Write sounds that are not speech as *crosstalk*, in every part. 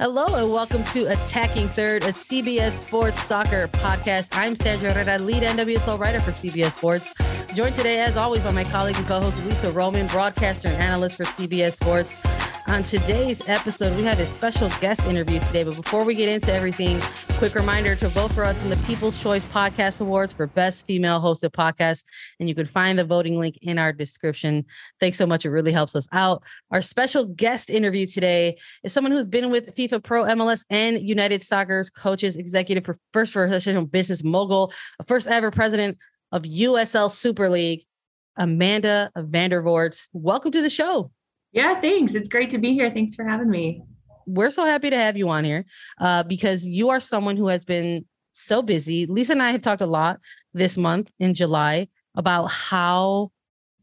Hello and welcome to Attacking Third, a CBS Sports Soccer podcast. I'm Sandra Herrera, lead NWSL writer for CBS Sports. Joined today, as always, by my colleague and co-host Lisa Roman, broadcaster and analyst for CBS Sports. On today's episode, we have a special guest interview today. But before we get into everything, quick reminder to vote for us in the People's Choice Podcast Awards for Best Female Hosted Podcast. And you can find the voting link in our description. Thanks so much. It really helps us out. Our special guest interview today is someone who's been with FIFPro MLS and United Soccer's coaches, executive, first professional business mogul, first ever president of USL Super League, Amanda Vandervort. Welcome to the show. Yeah, thanks. It's great to be here. Thanks for having me. We're so happy to have you on here uh, because you are someone who has been so busy. Lisa and I have talked a lot this month in July about how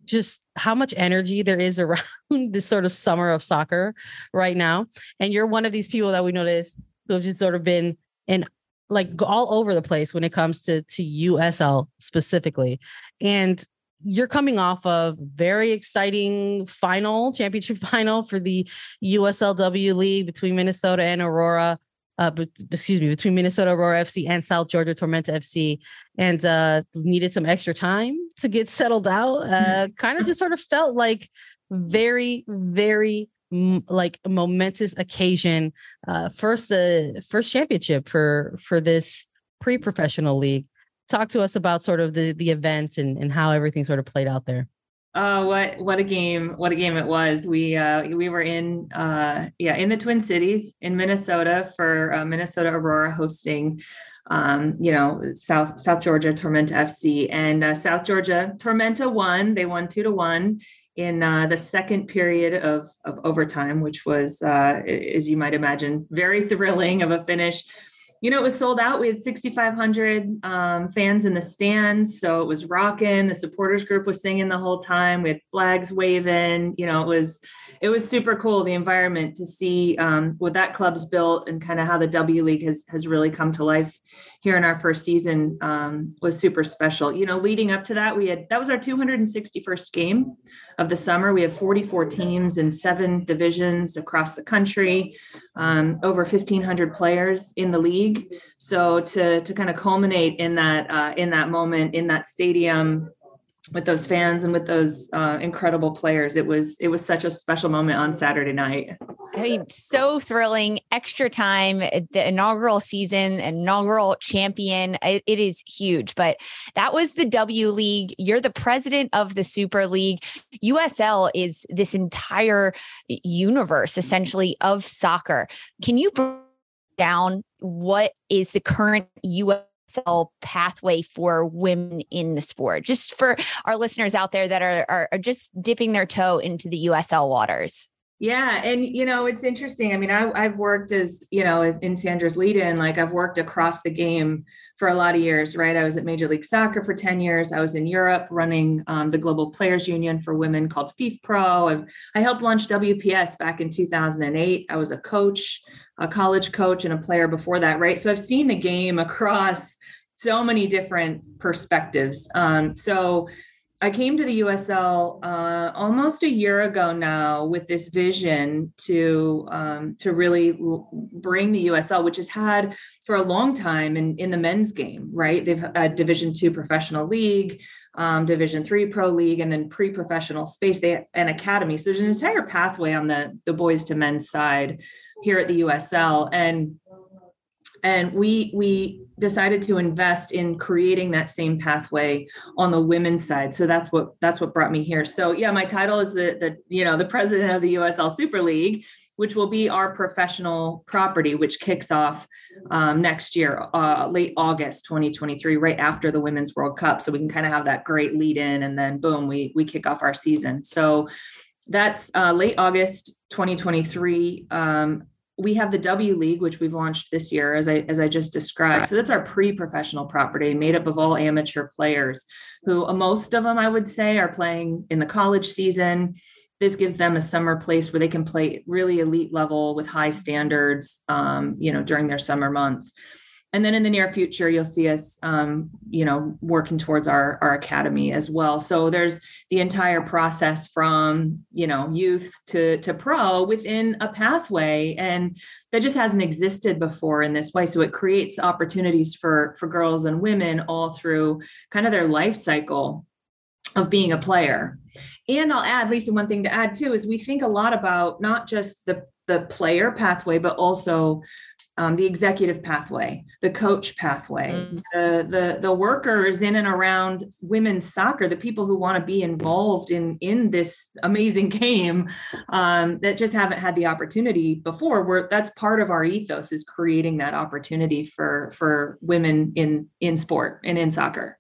just how much energy there is *laughs* around this sort of summer of soccer right now. And you're one of these people that we noticed who have just sort of been in like all over the place when it comes to to USL specifically. And you're coming off of very exciting final championship *laughs* final for the USLW league between Minnesota and Aurora. Uh, but, excuse me, between Minnesota Aurora FC and South Georgia Tormenta FC, and uh, needed some extra time to get settled out. Uh, kind of just sort of felt like very, very m- like momentous occasion. Uh, first, the first championship for for this pre-professional league talk to us about sort of the the event and, and how everything sort of played out there. Oh, what what a game! What a game it was. We uh, we were in uh, yeah in the Twin Cities in Minnesota for uh, Minnesota Aurora hosting um, you know South South Georgia Tormenta FC and uh, South Georgia Tormenta won. They won two to one in uh, the second period of of overtime, which was uh, as you might imagine very *laughs* thrilling of a finish you know, it was sold out. We had 6,500 um, fans in the stands. So it was rocking. The supporters group was singing the whole time. We had flags waving. You know, it was it was super cool the environment to see um, what that club's built and kind of how the W League has has really come to life here in our first season um, was super special. You know, leading up to that, we had that was our 261st game of the summer. We have 44 teams in seven divisions across the country, um, over 1,500 players in the league. So to to kind of culminate in that uh, in that moment in that stadium with those fans and with those uh, incredible players. It was it was such a special moment on Saturday night. I mean, so thrilling. Extra time, eh, the inaugural season, inaugural champion. it, it is huge. But that was the W League. You're the president of the Super League. USL is this entire eh, universe, essentially, of soccer. Can you break down what is the current USL? pathway for women in the sport, just for our listeners out there that are, are, are just dipping their toe into the USL waters. Yeah, and you know it's interesting. I mean, I, have worked as you know as in Sandra's lead-in, like I've worked across the game for a lot of years. Right, I was at Major League Soccer for ten years. I was in Europe running um, the Global Players Union for women called FIFPro, and I helped launch WPS back in 2008. I was a coach, a college coach, and a player before that. Right, so I've seen the game *laughs* across so many different perspectives. Um, so I came to the USL uh, almost a year ago now with this vision to um, to really bring the USL, which has had for a long time in, in the men's game, right? They've a Division two professional league, um, Division three pro league, and then pre-professional space. They an academy. So there's an entire pathway on the the boys to men's side here at the USL, and and we we decided to invest in creating that same pathway on the women's side. So that's what that's what brought me here. So yeah my title is the the you know the president of the usl super league which will be our professional property which kicks off um, next year uh, late august 2023 right after the women's world cup. So we can kind of have that great lead in and then boom we we kick off our season. So that's uh, late august 2023 um, we have the W League, which we've launched this year, as I as I just described. So that's our pre-professional property, made up of all amateur players, who uh, most of them, I would say, are playing in the college season. This gives them a summer place where they can play really elite level with high standards, um, you know, during their summer months and then in the near future you'll see us um, you know working towards our our academy as well. So there's the entire process from you know youth to to pro within a pathway and that just hasn't existed before in this way. So it creates opportunities for for girls and women all through kind of their life cycle of being a player. And i'll add lisa one thing to add too is we think a lot about not just the the player pathway but also um, the executive pathway, the coach pathway, mm. the, the the workers in and around women's soccer, the people who want to be involved in in this amazing *laughs* game um, that just haven't had the opportunity before. Where that's part of our ethos is creating that opportunity for for women in in sport and in soccer.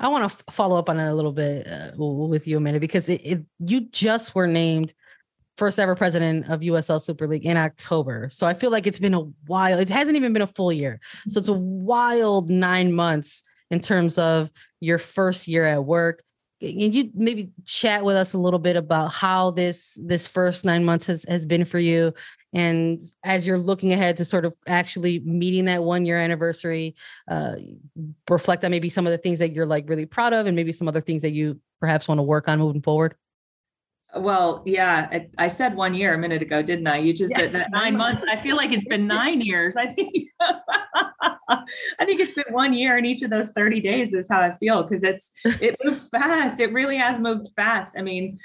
I want to f- follow up on it a little bit uh, with you, Amanda, because it, it, you just were named first ever president of USL Super League in October. So I feel like it's been a while. It hasn't even been a full year. So it's a wild nine months in terms of your first year at work. Can you maybe chat with us a little bit about how this this first nine months has, has been for you? And as you're looking ahead to sort of actually meeting that one year anniversary, uh, reflect on maybe some of the things that you're like really proud of and maybe some other things that you perhaps want to work on moving forward. Well, yeah, I, I, said one year a minute ago, didn't I? You just yeah, that *laughs* nine months. I feel like it's been nine years. I think *laughs* I think it's been one year in each of those 30 days is how I feel because it's it *laughs* moves fast. It really has moved fast. I mean,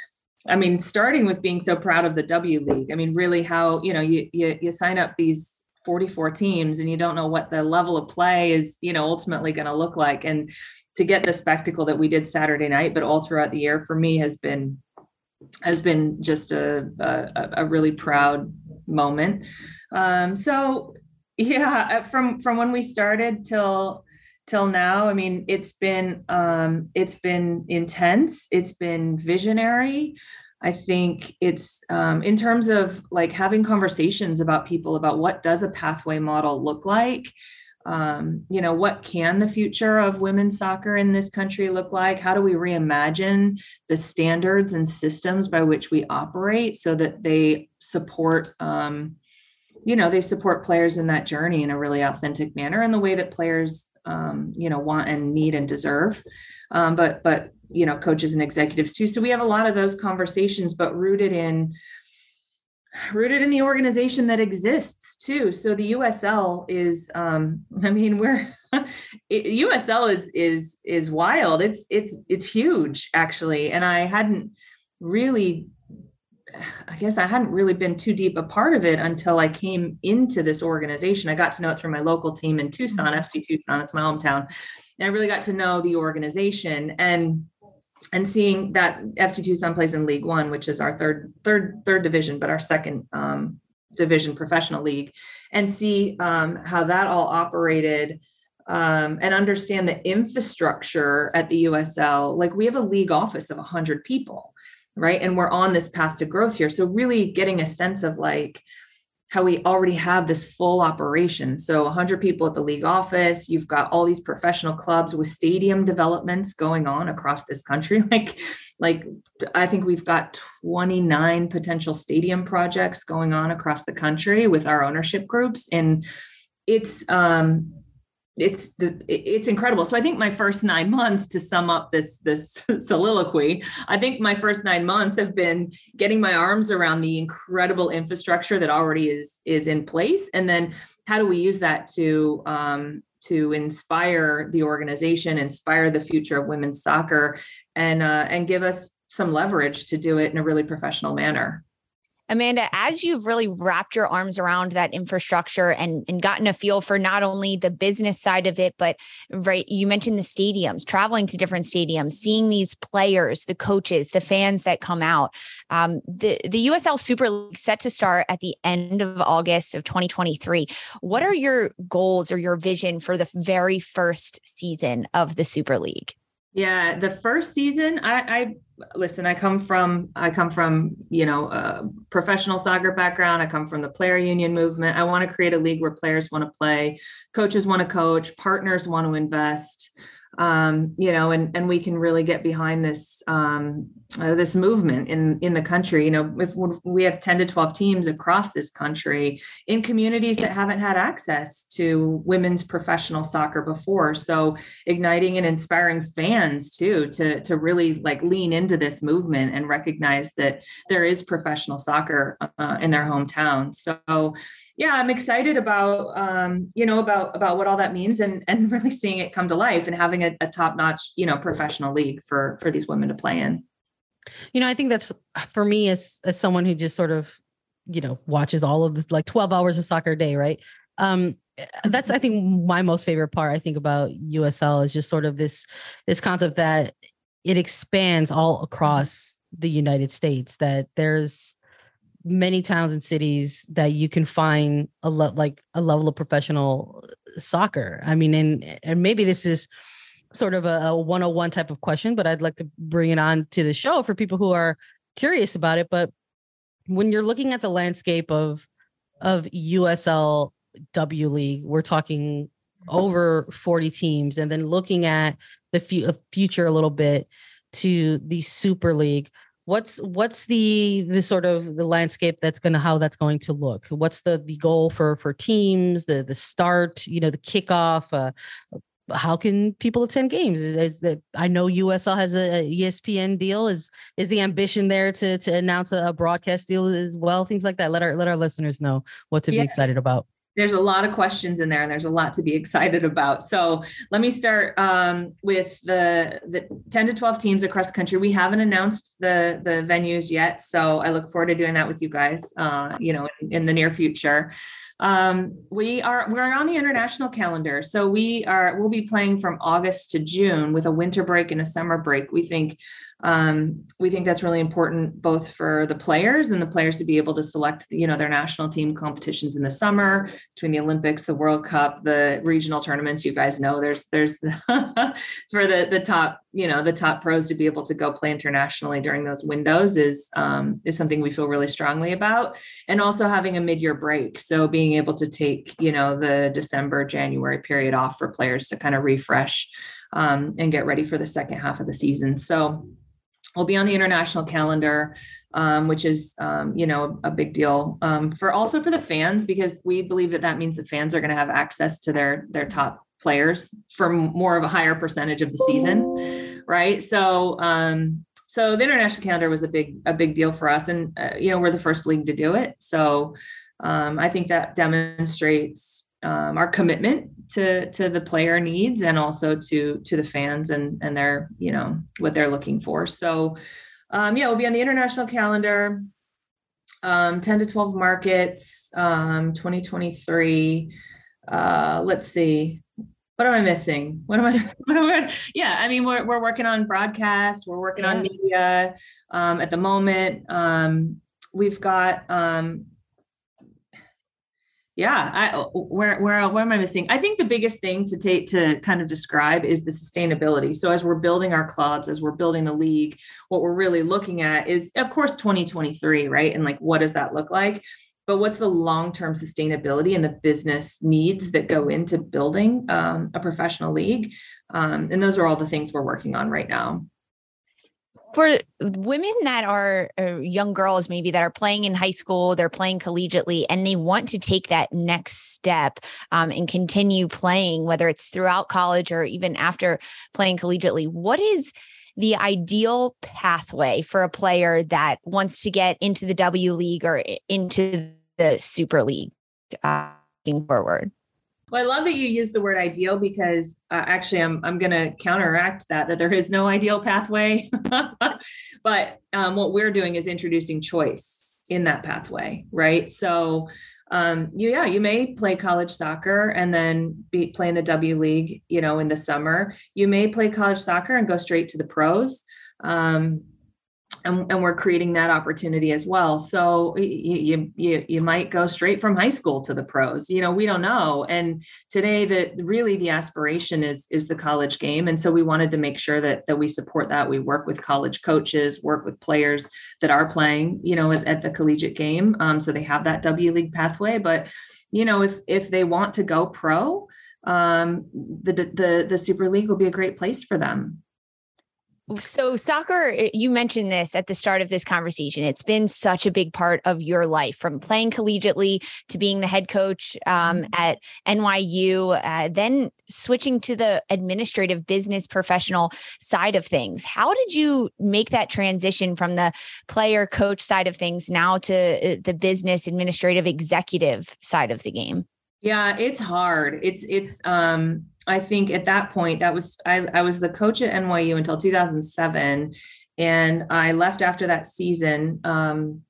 I mean, starting with being so proud of the W League. I mean, really how, you know, you you you sign up these 44 teams and you don't know what the level of play is, you know, ultimately going to look like. And to get the spectacle that we did Saturday night, but all throughout the year for me has been has been just a, a, a really proud moment. Um, so yeah, uh, from from when we started till till now, I mean, it's been um, it's been intense. It's been visionary. I think it's um, in terms of like having conversations about people about what does a pathway model look like um, you know, what can the future of women's soccer in this country look like? How do we reimagine the standards and systems by which we operate so that they support, um, you know, they support players in that journey in a really authentic manner in the way that players, um, you know, want and need and deserve. Um, but, but, you know, coaches and executives too. So we have a lot of those conversations, but rooted in rooted in the organization that exists too. So the USL is, um, I mean, we're *laughs* it, USL is is is wild. It's it's it's huge actually, and I hadn't really. I guess I hadn't really been too deep a part of it until I came into this organization. I got to know it through my local team in Tucson, mm-hmm. FC Tucson. It's my hometown. And I really got to know the organization. And and seeing that FC Tucson plays in League One, which is our third third third division, but our second um, division professional league, and see um, how that all operated. Um, and understand the infrastructure at the USL. Like we have a league office of 100 people, right? And we're on this path to growth here. So really getting a sense of like how we already have this full operation. So 100 people at the league office, you've got all these professional clubs with stadium developments going on across this country. *laughs* Like like I think we've got 29 potential stadium projects going on across the country with our ownership groups and it's um it's the it's incredible. So i think my first nine months to sum up this this *laughs* soliloquy i think my first nine months have been getting my arms around the incredible infrastructure that already is is in place. And then how do we use that to um, to inspire the organization inspire the future of women's soccer and uh, and give us some leverage to do it in a really professional manner Amanda, as you've really wrapped your arms around that infrastructure and, and gotten a feel for not only the business side of it, but right, you mentioned the stadiums, traveling to different stadiums, seeing these players, the coaches, the fans that come out. Um, the, the USL Super League set to start at the end of August of 2023. What are your goals or your vision for the very first season of the Super League? Yeah, the first season, I, I listen. I come from I come from you know a professional soccer background. I come from the player union movement. I want to create a league where players want to play, coaches want to coach, partners want to invest um, you know, and and we can really get behind this um, uh, this movement in in the country. You know, if we have ten to twelve teams across this country in communities that haven't had access to women's professional soccer before, so igniting and inspiring fans too to to really like lean into this movement and recognize that there is professional soccer uh, in their hometown. So yeah i'm excited about um, you know about about what all that means and and *laughs* really seeing it come to life and having a, a top notch you know professional league for for these women to play in. You know i think that's for me as as someone who just sort of you know watches all of this like 12 hours of soccer a day right? Um that's i think my most favorite part i think about usl is just sort of this this concept that it expands all across the united states that there's many towns and cities that you can find a lot like a level of professional uh, soccer. I mean, and and maybe this is sort of a, a 101 type of question, but I'd like to bring it on to the show for people who are curious about it. But when you're looking at the landscape of of USL W League, we're talking over 40 teams, and then looking at the f- future a little bit to the Super League what's what's the the sort of the landscape that's going to how that's going to look? What's the the goal for for teams the the start you know the kickoff uh how can people attend games? Is, that i know usl has a, a, espn deal. Is is the ambition there to to announce a, a, broadcast deal as well? Things like that. Let our let our listeners know what to yeah. be excited about there's a lot of questions in there and there's a lot to be excited about. So let me start um, with the the 10 to 12 teams across the country. We haven't announced the the venues yet, so I look forward to doing that with you guys. Uh, you know, in, in the near future. Um, we are we're on the international calendar, so we are we'll be playing from August to June with a winter break and a summer break. We think um, we think that's really important both for the players and the players to be able to select you know their national team competitions in the summer between the olympics the world cup the regional tournaments. You guys know there's there's *laughs* for the the top you know the top pros to be able to go play internationally during those windows is um, is something we feel really strongly about. And also having a mid-year break. So being able to take you know the december january period off for players to kind of refresh um, and get ready for the second half of the season. So will be on the international calendar, um, which is um, you know a big deal um, for also for the fans because we believe that that means the fans are going to have access to their their top players for more of a higher percentage of the season, right? So um, so the international calendar was a big a big deal for us, and uh, you know we're the first league to do it. So um, I think that demonstrates um, our commitment to to the player needs and also to to the fans and and their you know what they're looking for. So um, yeah we'll be on the international calendar. Um, 10 to 12 markets um, 2023 uh, let's see. What am i missing? What am i *laughs* what am I yeah i mean we're, we're working on broadcast we're working yeah. on media um, at the moment. Um, we've got um, yeah i where where where am i missing? I think the biggest thing to take to kind of describe is the sustainability. So as we're building our clubs as we're building the league what we're really looking at is of course 2023 right? And like what does that look like? But what's the long-term sustainability and the business needs that go into building um, a professional league? Um, and those are all the things we're working on right now for women that are uh, young girls maybe that are playing in high school they're playing collegiately and they want to take that next step um, and continue playing whether it's throughout college or even after playing collegiately what is the ideal pathway for a player that wants to get into the w league or into the super league uh, forward well, I love that you use the word ideal because uh, actually, I'm I'm going to counteract that that there is no ideal pathway. *laughs* but um, what we're doing is introducing choice in that pathway, right? So, um, you yeah, you may play college soccer and then be play in the W League, you know, in the summer. You may play college soccer and go straight to the pros. Um, and, and we're creating that opportunity as well. So you, you you might go straight from high school to the pros. You know, we don't know. And today, the really the aspiration is is the college game, and so we wanted to make sure that that we support that. We work with college coaches, work with players that are playing, you know, at, at the collegiate game, um, so they have that W League pathway. But you know, if if they want to go pro, um, the the the Super League will be a great place for them so soccer eh, you mentioned this at the start of this conversation. It's been such a big part of your life from playing collegiately to being the head coach um, mm-hmm. at nyu uh, then switching to the administrative business professional side of things. How did you make that transition from the player coach side of things now to eh, the business administrative executive side of the game yeah it's hard it's it's um I think at that point, that was I, I was the coach at NYU until 2007, and I left after that season. Um,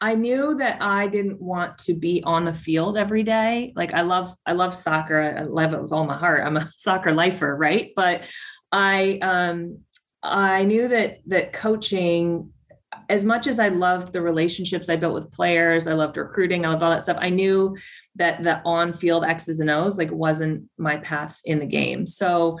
I knew that I didn't want to be on the field every day. Like I love I love soccer. I love it with all my heart. I'm a *laughs* soccer lifer, right? But I um I knew that that coaching as much as I loved the relationships I built with players, I loved recruiting, I loved all that stuff. I knew that the on-field X's and O's like wasn't my path in the game. So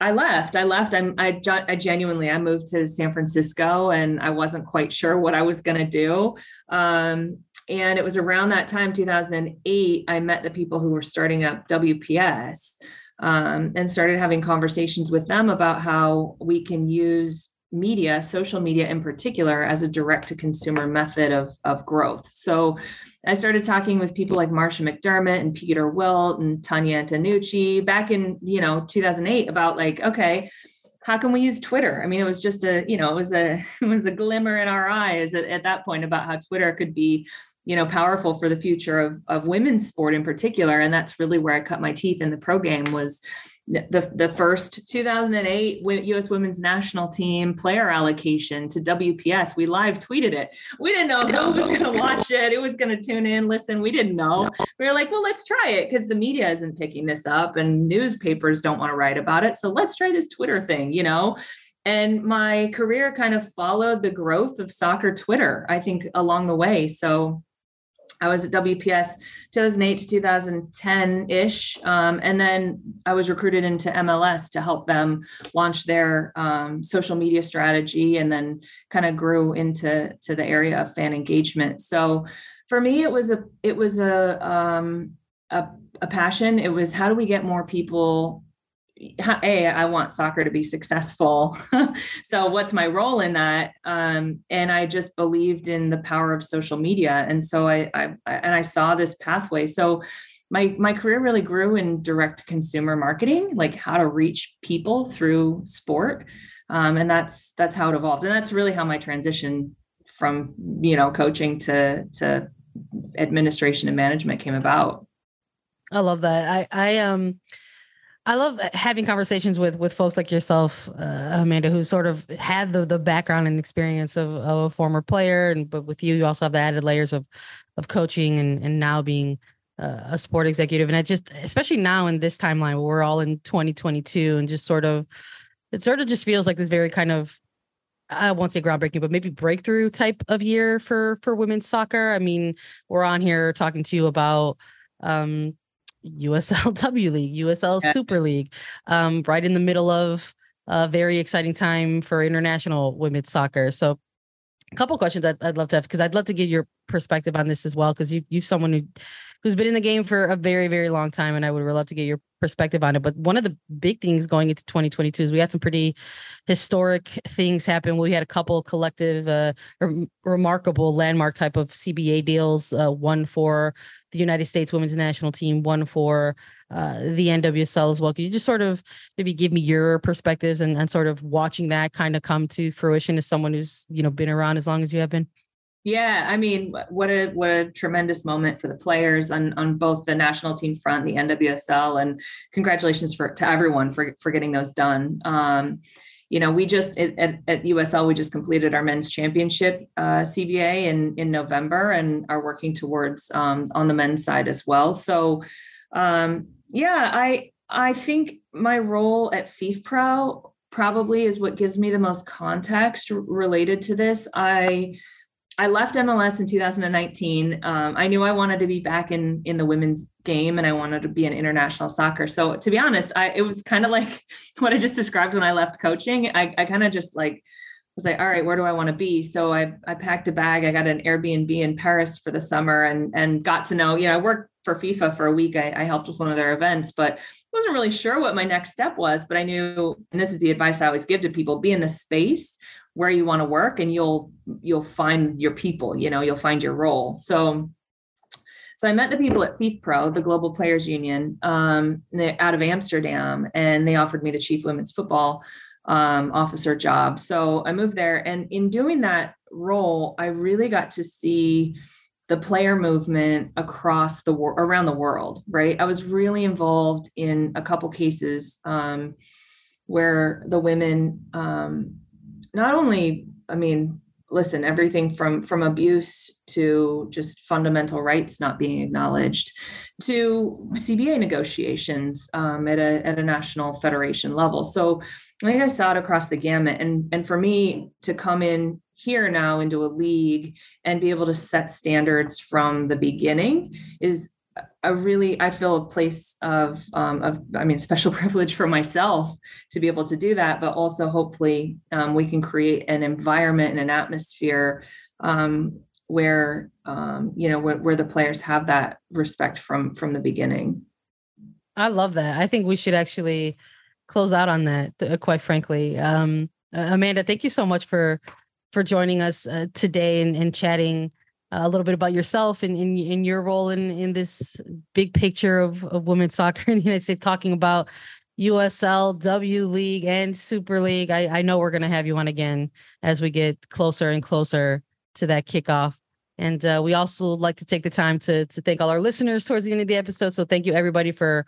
I left. I left. I'm, I, I genuinely, I moved to San Francisco and I wasn't quite sure what I was going to do. Um, and it was around that time, 2008, I met the people who were starting up WPS um, and started having conversations with them about how we can use media, social media in particular, as a direct to consumer method of, of growth. So I started talking with people like Marsha McDermott and Peter Wilt and Tonya Antonucci back in, you know, 2008 about like, okay, how can we use Twitter? I mean, it was just a, you know, it was a *laughs* it was a glimmer in our eyes at, at that point about how Twitter could be you know powerful for the future of of women's sport in particular and that's really where i cut my teeth in the pro game was the, the first 2008 U.S. Women's National Team player allocation to WPS. We live tweeted it. We didn't know who was going *laughs* to watch it. It was going to tune in, listen. We didn't know. We were like, well, let's try it because the media isn't picking this up and newspapers don't want to write about it. So let's try this Twitter thing, you know? And my career kind of followed the growth of soccer Twitter, I think, along the way. So I was at WPS 2008 to 2010 ish. Um, and then I was recruited into MLS to help them launch their um, social media strategy and then kind of grew into to the area of fan engagement. So for me, it was a, it was a, um, a, a passion. It was how do we get more people a i want soccer to be successful. *laughs* So what's my role in that? Um, and i just believed in the power of social media. And so I, I and i saw this pathway. So my my career really grew in direct consumer marketing like how to reach people through sport. Um, and that's that's how it evolved. And that's really how my transition from you know coaching to to administration and management came about. I love that. I i um I love uh, having conversations with with folks like yourself, uh, Amanda, who sort of had the the background and experience of, of a former player, and but with you, you also have the added layers of of coaching and and now being uh, a sport executive. And I just, especially now in this timeline, we're all in 2022, and just sort of, it sort of just feels like this very kind of I won't say groundbreaking, but maybe breakthrough type of year for for women's soccer. I mean, we're on here talking to you about um, USLW League, USL yeah. Super League, um, right in the middle of a very exciting time for international women's soccer. So, a couple questions I'd, I'd love to have because I'd love to get your perspective on this as well because you you've someone who who's been in the game for a very very long time, and I would love to get your perspective on it. But one of the big things going into 2022 is we had some pretty historic things happen. We had a couple collective, uh, remarkable landmark type of CBA deals. Uh, one for the United States Women's National Team, one for uh, the NWSL as well. Could you just sort of maybe give me your perspectives and, and sort of watching that kind of come to fruition as someone who's you know been around as long as you have been? Yeah, I mean, what a what a tremendous moment for the players on on both the national team front, the NWSL, and congratulations for to everyone for for getting those done. Um, you know, we just at, at USL we just completed our men's championship uh, CBA in in November and are working towards um, on the men's side as well. So, um, yeah, I I think my role at FIFPro probably is what gives me the most context related to this. I I left MLS in 2019. Um, I knew I wanted to be back in in the women's game, and I wanted to be in international soccer. So to be honest, I it was kind of *laughs* like what I just described when I left coaching. I, I kind of just like was like, all right, where do I want to be? So I I packed a bag. I got an Airbnb in Paris for the summer, and and got to know. You know, I worked for FIFA for a week. I, I helped with one of their events, but wasn't really sure what my next step was. But I knew, and this is the advice I always give to people: be in the space where you want to work and you'll you'll find your people you know you'll find your role so so I met the people at FIFPro, the Global Players Union, um, out of Amsterdam, and they offered me the chief women's football um, officer job. So I moved there, and in doing that role, I really got to see the player movement across the world, around the world. Right, I was really involved in a couple cases um, where the women um, not only, I mean, listen, everything from from abuse to just fundamental rights not being acknowledged to CBA negotiations um, at a at a national federation level. So I think I saw it across the gamut. And and for me to come in here now into a league and be able to set standards from the beginning is a really i feel a place of um, of i mean *laughs* special privilege for myself to be able to do that but also hopefully um, we can create an environment and an atmosphere um, where um, you know where, where the players have that respect from from the beginning. I love that. I think we should actually close out on that uh, quite frankly. Um, amanda thank you so much for for joining us uh, today and, and chatting a little bit about yourself and in, in your role in in this big picture of, of women's *laughs* soccer in the United States, talking about USL, W League, and Super League. I, I know we're going to have you on again as we get closer and closer to that kickoff. And uh, we also like to take the time to to thank all our listeners towards the end of the episode. So thank you everybody for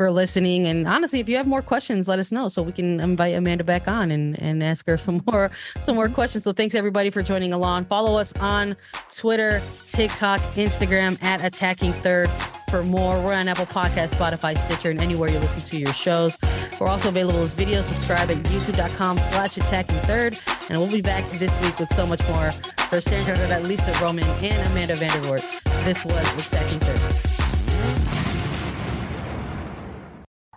for listening. And honestly, if you have more questions, let us know so we can invite Amanda back on and, and ask her *laughs* some more some more questions. So thanks everybody for joining along. Follow us on Twitter, TikTok, Instagram at Attacking Third for more. We're on Apple Podcast, Spotify, Stitcher, and anywhere you listen to your shows. We're also available as video. Subscribe at youtube.com slash attacking third. And we'll be back this week with so much more. For Sandra Lisa Roman and Amanda Vandervort, this was Attacking Third.